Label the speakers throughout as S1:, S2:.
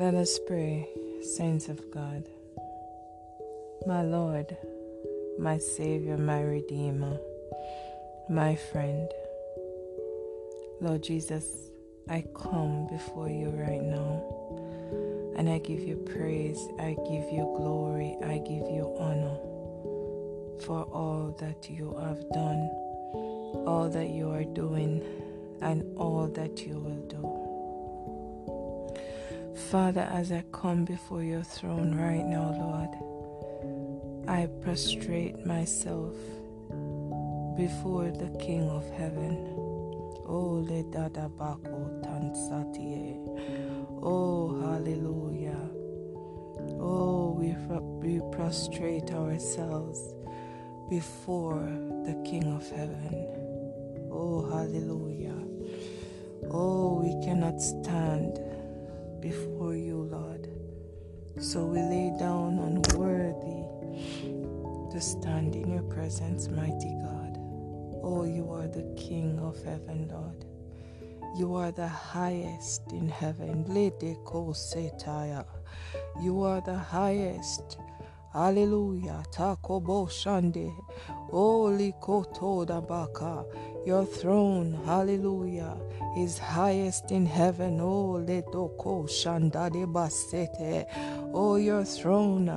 S1: Let us pray, saints of God. My Lord, my Savior, my Redeemer, my friend. Lord Jesus, I come before you right now and I give you praise, I give you glory, I give you honor for all that you have done, all that you are doing, and all that you will do. Father, as I come before your throne right now, Lord, I prostrate myself before the King of Heaven. Oh, le. Oh, hallelujah. Oh, we, we prostrate ourselves before the King of Heaven. Oh, hallelujah. Oh, we cannot stand before you, Lord. So we lay down unworthy to stand in your presence, mighty God. Oh, you are the King of heaven, Lord. You are the highest in heaven. You are the highest. Hallelujah. Takobo. Holy Koto Baka. Your throne, hallelujah, is highest in heaven. Oh, Letoko Shandade Basete. Oh, your throne,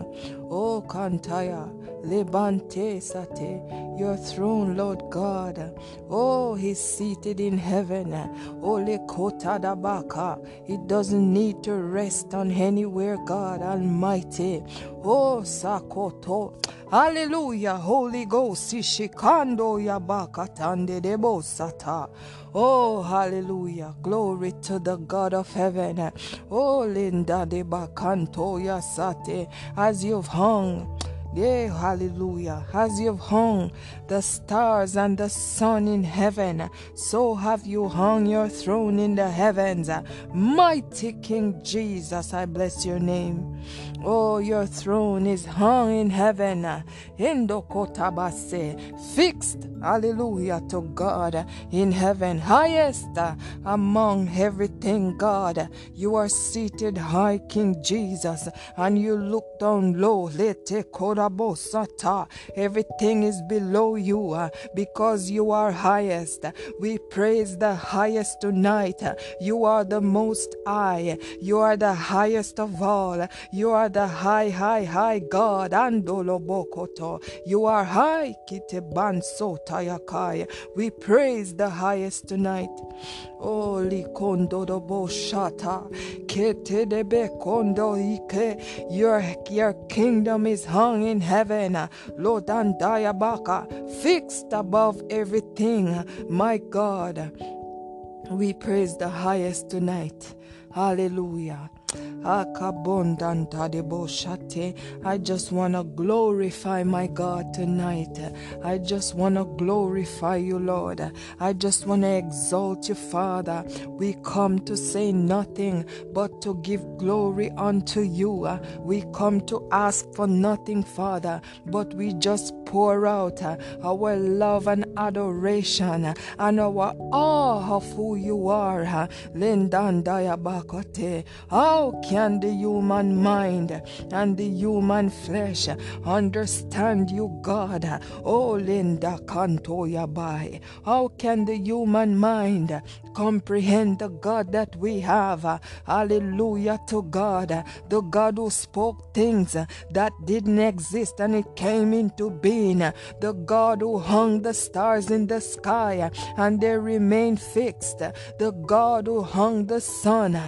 S1: oh, Kantaya, Lebante Sate. Your throne, Lord God. Oh, he's seated in heaven. Oh, Lekota Dabaka. It doesn't need to rest on anywhere, God Almighty. Oh, Sakoto. Hallelujah, Holy Ghost, Ishikando Yabakatande Oh, hallelujah. Glory to the God of heaven. Oh, Linda de Bakanto Yasate, as you've hung. Yeah, hallelujah. As you've hung the stars and the sun in heaven, so have you hung your throne in the heavens. Mighty King Jesus, I bless your name. Oh, your throne is hung in heaven. Indokotabase, fixed, hallelujah, to God in heaven, highest among everything, God. You are seated high, King Jesus, and you look down low. Everything is below you uh, because you are highest. We praise the highest tonight. You are the most high. You are the highest of all. You are the high, high, high God. Andolo bokoto. You are high. Kitebanso tayakai. We praise the highest tonight. Holy kondo do boshata. Kete debe kondo ike. Your, your kingdom is hung in heaven. Lord baka. Fixed above everything. My God. We praise the highest tonight. Hallelujah. I just want to glorify my God tonight. I just want to glorify you, Lord. I just want to exalt you, Father. We come to say nothing but to give glory unto you. We come to ask for nothing, Father, but we just pour out our love and adoration and our awe of who you are. Lendandaya bakote. How can the human mind and the human flesh understand you, God? Oh, Linda Kantoyabai. How can the human mind comprehend the God that we have? Hallelujah to God, the God who spoke things that didn't exist and it came into being, the God who hung the stars in the sky and they remain fixed, the God who hung the sun.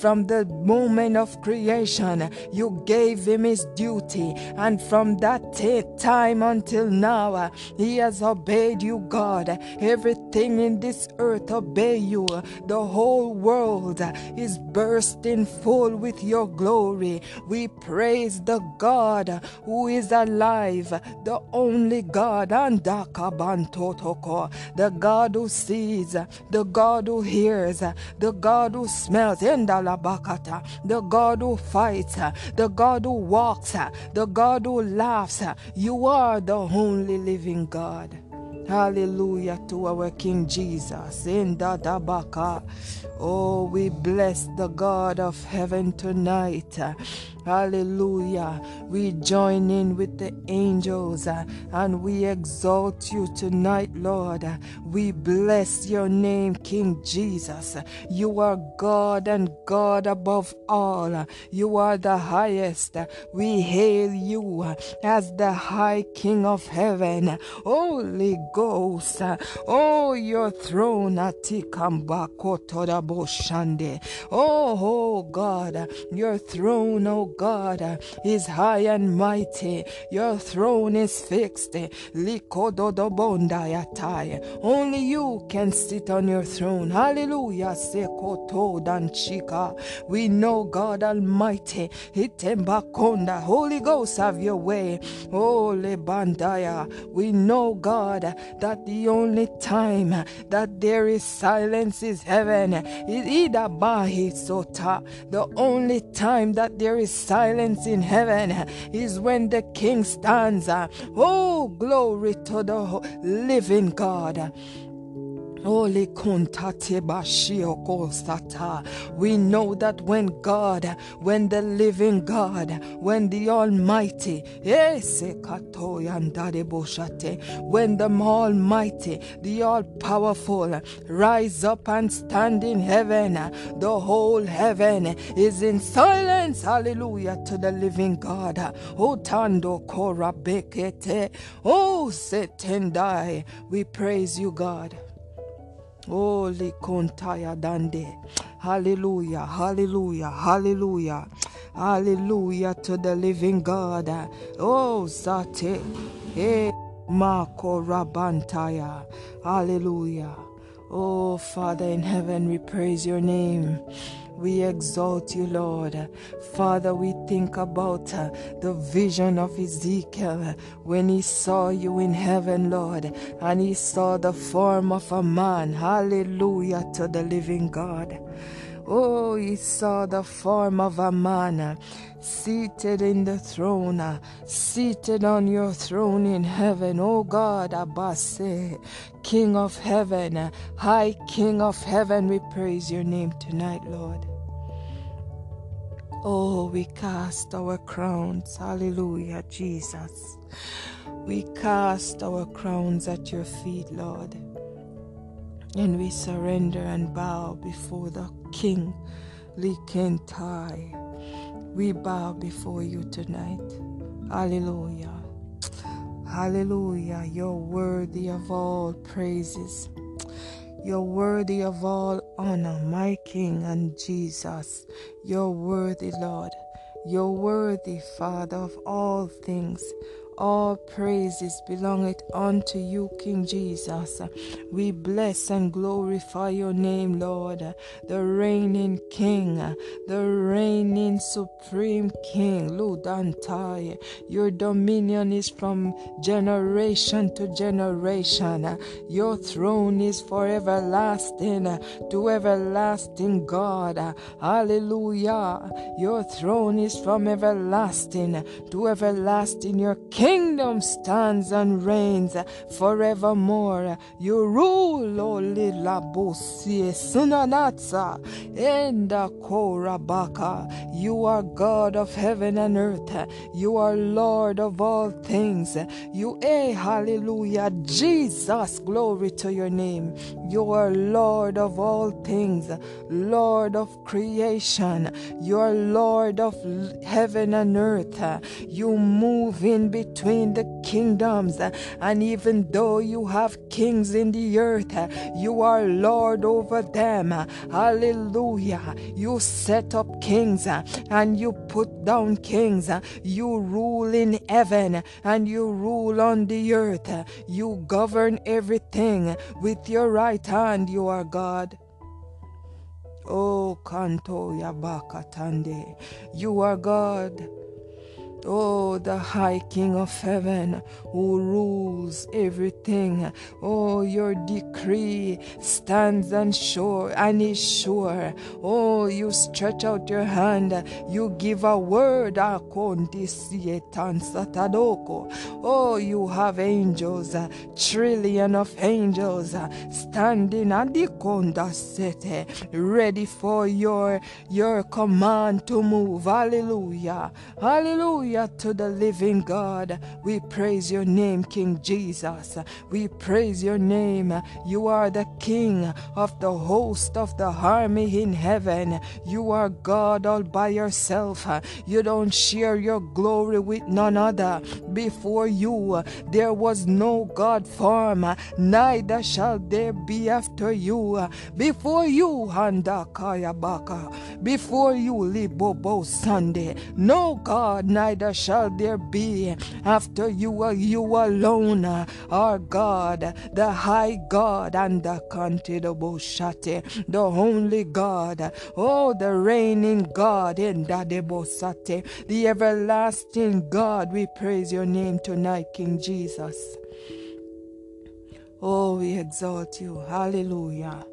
S1: From the moment of creation, you gave him his duty, and from that time until now, he has obeyed you, God. Everything in this earth obey you. The whole world is bursting full with your glory. We praise the God who is alive, the only God, and the God who sees, the God who hears, the God who smells, the God who fights, the God who walks, the God who laughs. You are the only living God. Hallelujah to our King Jesus. In Dadabaka. Oh, we bless the God of heaven tonight. Hallelujah. We join in with the angels uh, and we exalt you tonight, Lord. We bless your name, King Jesus. You are God and God above all. You are the highest. We hail you as the high King of heaven. Holy Ghost. Oh, your throne. Oh, oh God, your throne, oh God, is high and mighty. Your throne is fixed. Only you can sit on your throne. Hallelujah. We know God Almighty. Holy Ghost, have your way. Holy Bandaya. We know, God, that the only time that there is silence is heaven. The only time that there is silence in heaven is when the king stands. Oh, glory to the living God. Holy We know that when God, when the living God, when the Almighty, when the Almighty, the All Powerful, rise up and stand in heaven, the whole heaven is in silence. Hallelujah to the living God. Oh, Tando Kora Bekete. Oh, Setendai. We praise you, God. Holy Kontaya Dande. Hallelujah, hallelujah, hallelujah, hallelujah to the living God. Oh, Zate. Hey, Mako Rabantaya. Hallelujah. Oh, Father in heaven, we praise your name. We exalt you, Lord. Father, we think about uh, the vision of Ezekiel when he saw you in heaven, Lord, and he saw the form of a man. Hallelujah to the living God. Oh, he saw the form of a man seated in the throne, uh, seated on your throne in heaven. O God, Abase, King of heaven, uh, High King of heaven, we praise your name tonight, Lord. Oh, we cast our crowns. Hallelujah, Jesus. We cast our crowns at your feet, Lord. And we surrender and bow before the King, Likentai. We bow before you tonight. Hallelujah. Hallelujah. You're worthy of all praises. You're worthy of all honor, my King and Jesus. You're worthy, Lord. You're worthy, Father, of all things. All praises belongeth unto you, King Jesus. We bless and glorify your name, Lord, the reigning King, the reigning supreme King, Ludantai. Your dominion is from generation to generation. Your throne is for everlasting to everlasting God. Hallelujah. Your throne is from everlasting to everlasting. Your King kingdom stands and reigns forevermore. You rule, O Lilabosie Sunanatsa Enda Korabaka. You are God of heaven and earth. You are Lord of all things. You, eh, hallelujah, Jesus, glory to your name. You are Lord of all things, Lord of creation. You are Lord of heaven and earth. You move in between between the kingdoms. And even though you have kings in the earth, you are Lord over them. Hallelujah. You set up kings and you put down kings. You rule in heaven and you rule on the earth. You govern everything with your right hand. You are God. Oh, Kanto Yabakatande. You are God. Oh, the high King of heaven who rules everything. Oh, your decree stands and sure and is sure. Oh, you stretch out your hand, you give a word. Oh, you have angels, a trillion of angels standing at the konda ready for your your command to move. Hallelujah. Hallelujah to the living God. We praise your name, King Jesus. We praise your name. You are the King of the host of the army in heaven. You are God all by yourself. You don't share your glory with none other. Before you, there was no God form, neither shall there be after you. Before you, Handa Kayabaka. Before you, Libobo Sunday. No God, neither shall there be after you. are You alone are God, the high God, and the contidable shate, the only God. Oh, the reigning God in Dadebosate, the everlasting God. We praise your name tonight, King Jesus. Oh, we exalt you. Hallelujah.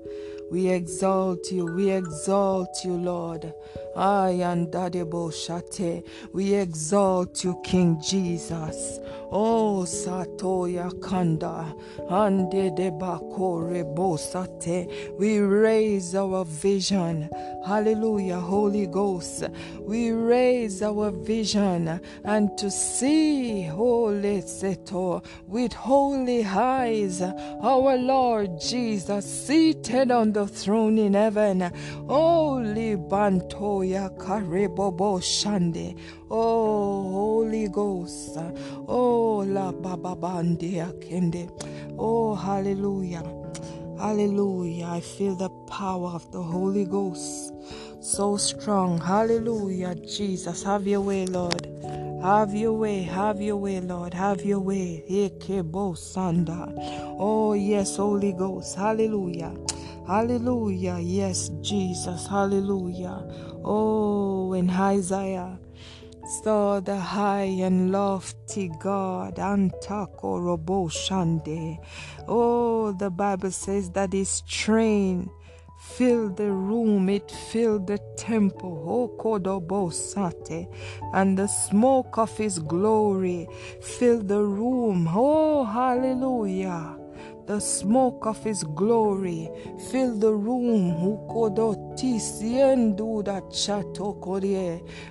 S1: We exalt you. We exalt you, Lord. I and Dadebo Shate. We exalt you, King Jesus. Oh, Satoya Kanda. Ande de Debakore Bosate. We raise our vision. Hallelujah, Holy Ghost. We raise our vision and to see, Holy Seto, with holy eyes, our Lord Jesus seated on the throne in heaven. Holy Bantoya Karebobo Shande. Oh, Holy Ghost. Oh, La Baba Bandia Kende. Oh, hallelujah. Hallelujah. I feel the power of the Holy Ghost so strong. Hallelujah. Jesus, have your way, Lord. Have your way, have your way, Lord. Have your way. Oh, yes, Holy Ghost. Hallelujah. Hallelujah. Yes, Jesus. Hallelujah. Oh, when Isaiah saw the high and lofty God, Antako Robo Shande. Oh, the Bible says that his train filled the room, it filled the temple, oh, O Kodobosate, and the smoke of his glory filled the room. Oh, hallelujah. The smoke of his glory fill the room.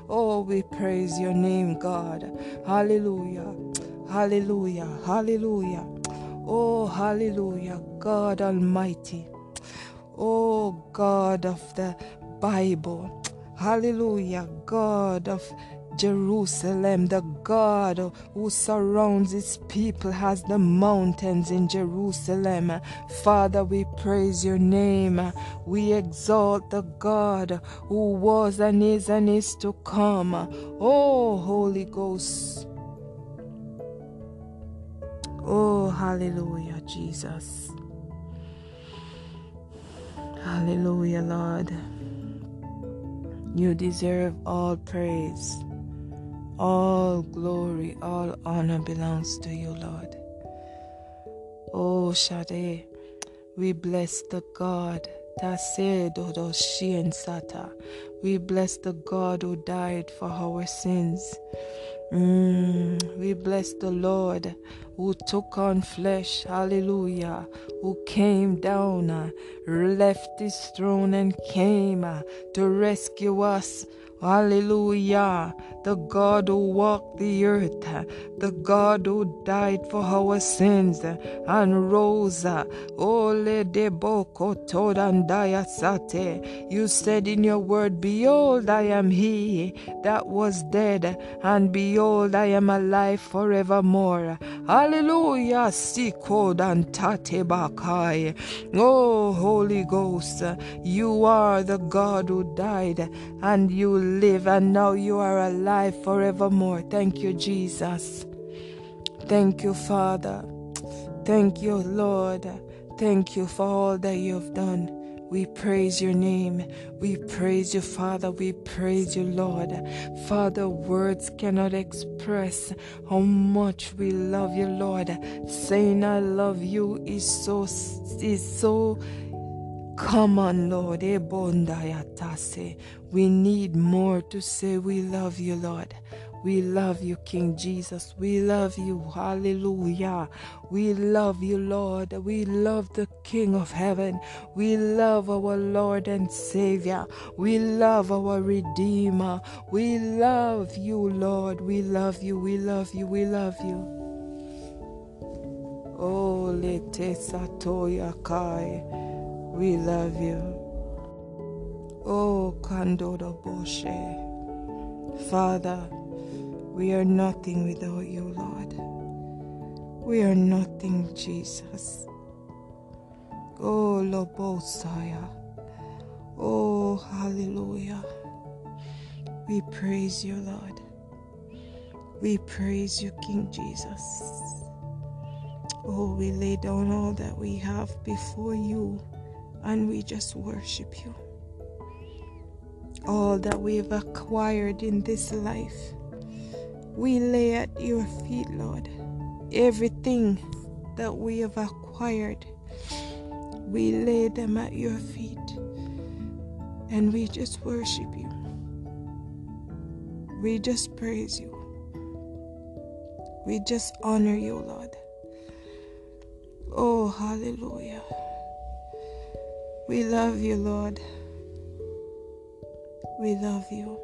S1: Oh, we praise your name, God. Hallelujah. Hallelujah. Hallelujah. Oh, hallelujah. God Almighty. Oh, God of the Bible. Hallelujah. God of Jerusalem, the God who surrounds his people has the mountains in Jerusalem. Father, we praise your name. We exalt the God who was and is and is to come. Oh, Holy Ghost. Oh, hallelujah, Jesus. Hallelujah, Lord. You deserve all praise. All glory, all honor belongs to you, Lord. Oh, Shade, we bless the God. Sata. We bless the God who died for our sins. Mm, we bless the Lord who took on flesh, hallelujah, who came down, uh, left his throne and came uh, to rescue us Hallelujah. The God who walked the earth, the God who died for our sins and rose. Ole de boko sate. You said in your word, Behold, I am he that was dead, and behold, I am alive forevermore. Hallelujah. Sikod and tate bakai. Oh, Holy Ghost, you are the God who died, and you live, and now you are alive forevermore. Thank you, Jesus. Thank you, Father. Thank you, Lord. Thank you for all that you've done. We praise your name. We praise you, Father. We praise you, Lord. Father, words cannot express how much we love you, Lord. Saying I love you is so is so common, Lord. We need more to say we love you, Lord. We love you, King Jesus. We love you. Hallelujah. We love you, Lord. We love the King of heaven. We love our Lord and Savior. We love our Redeemer. We love you, Lord. We love you. We love you. We love you. Oh, Lete Satoya Kai. We love you. Oh, Kandodo Boshe. Father, we are nothing without you, Lord. We are nothing, Jesus. Oh, Lobosaya. Oh, hallelujah. We praise you, Lord. We praise you, King Jesus. Oh, we lay down all that we have before you and we just worship you. All that we've acquired in this life we lay at your feet, Lord. Everything that we have acquired, we lay them at your feet and we just worship you. We just praise you. We just honor you, Lord. Oh, hallelujah. We love you, Lord. We love you.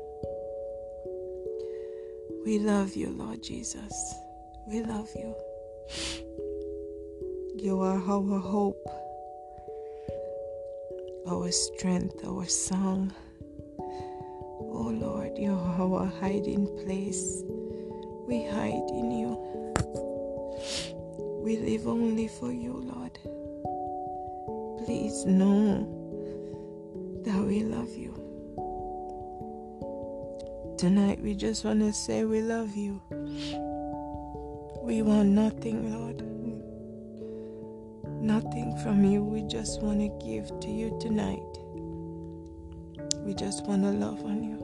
S1: We love you, Lord Jesus. We love you. You are our hope, our strength, our song. Oh Lord, you are our hiding place. We hide in you. We live only for you, Lord. Please know that we love you. Tonight, we just want to say we love you. We want nothing, Lord. Nothing from you. We just want to give to you tonight. We just want to love on you.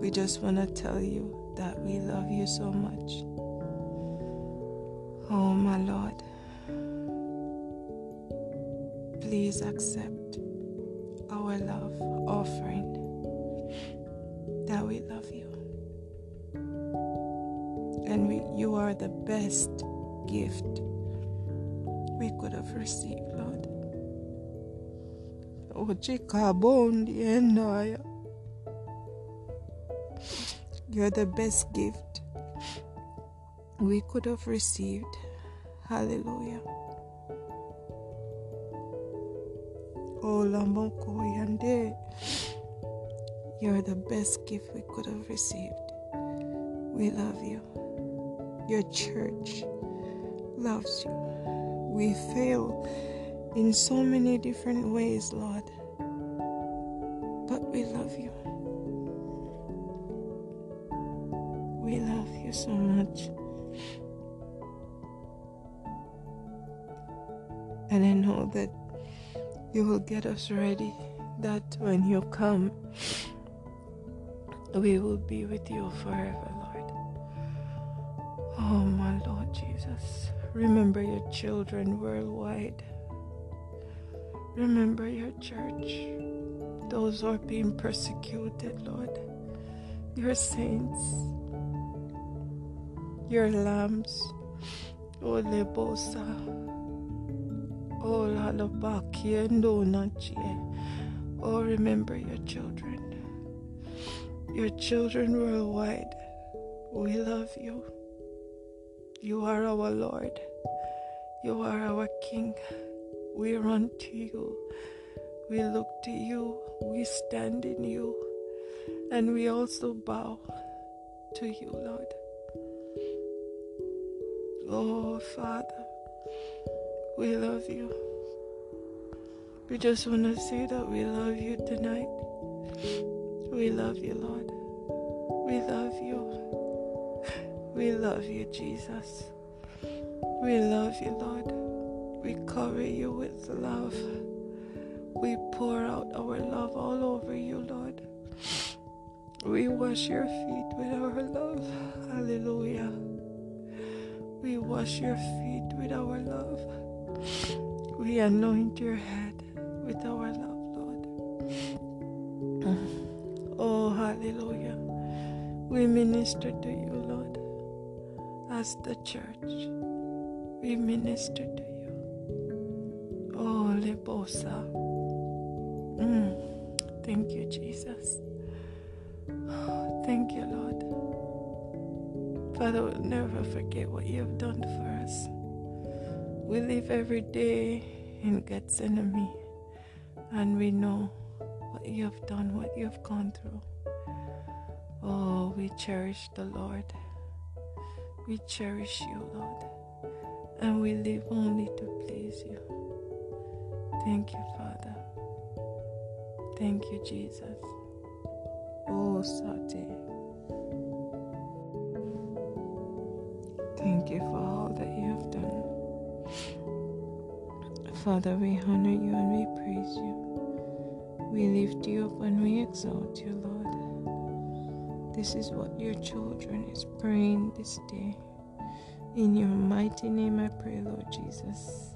S1: We just want to tell you that we love you so much. Oh, my Lord. Please accept our love offering that we love you. And we, you are the best gift we could have received, Lord. Oh, You're the best gift we could have received. Hallelujah. Oh, Lamoko Yande. You're the best gift we could have received. We love you. Your church loves you. We fail in so many different ways, Lord, but we love you. We love you so much. And I know that you will get us ready, that when you come, we will be with you forever, Lord. Oh, my Lord Jesus. Remember your children worldwide. Remember your church, those who are being persecuted, Lord. Your saints, your lambs, O Lebosa, O Lalabaki and Donachie. Oh, remember your children your children worldwide. We love you. You are our Lord. You are our King. We run to you. We look to you. We stand in you. And we also bow to you, Lord. Oh, Father, we love you. We just want to say that we love you tonight. We love you, Lord. We love you. We love you, Jesus. We love you, Lord. We cover you with love. We pour out our love all over you, Lord. We wash your feet with our love. Hallelujah. We wash your feet with our love. We anoint your head with our love, Lord. Oh, hallelujah. We minister to you, Lord, as the church. We minister to you. Oh, Lebosa. Mm. Thank you, Jesus. Thank you, Lord. Father, we'll never forget what you have done for us. We live every day in Gethsemane, and we know what you have done, what you have gone through. Oh, we cherish the Lord. We cherish you, Lord. And we live only to please you. Thank you, Father. Thank you, Jesus. Oh, Sate. Thank you for all that Father, we honor you and we praise you. We lift you up and we exalt you, Lord. This is what your children is praying this day. In your mighty name I pray, Lord Jesus.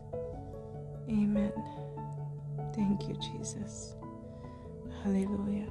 S1: Amen. Thank you, Jesus. Hallelujah.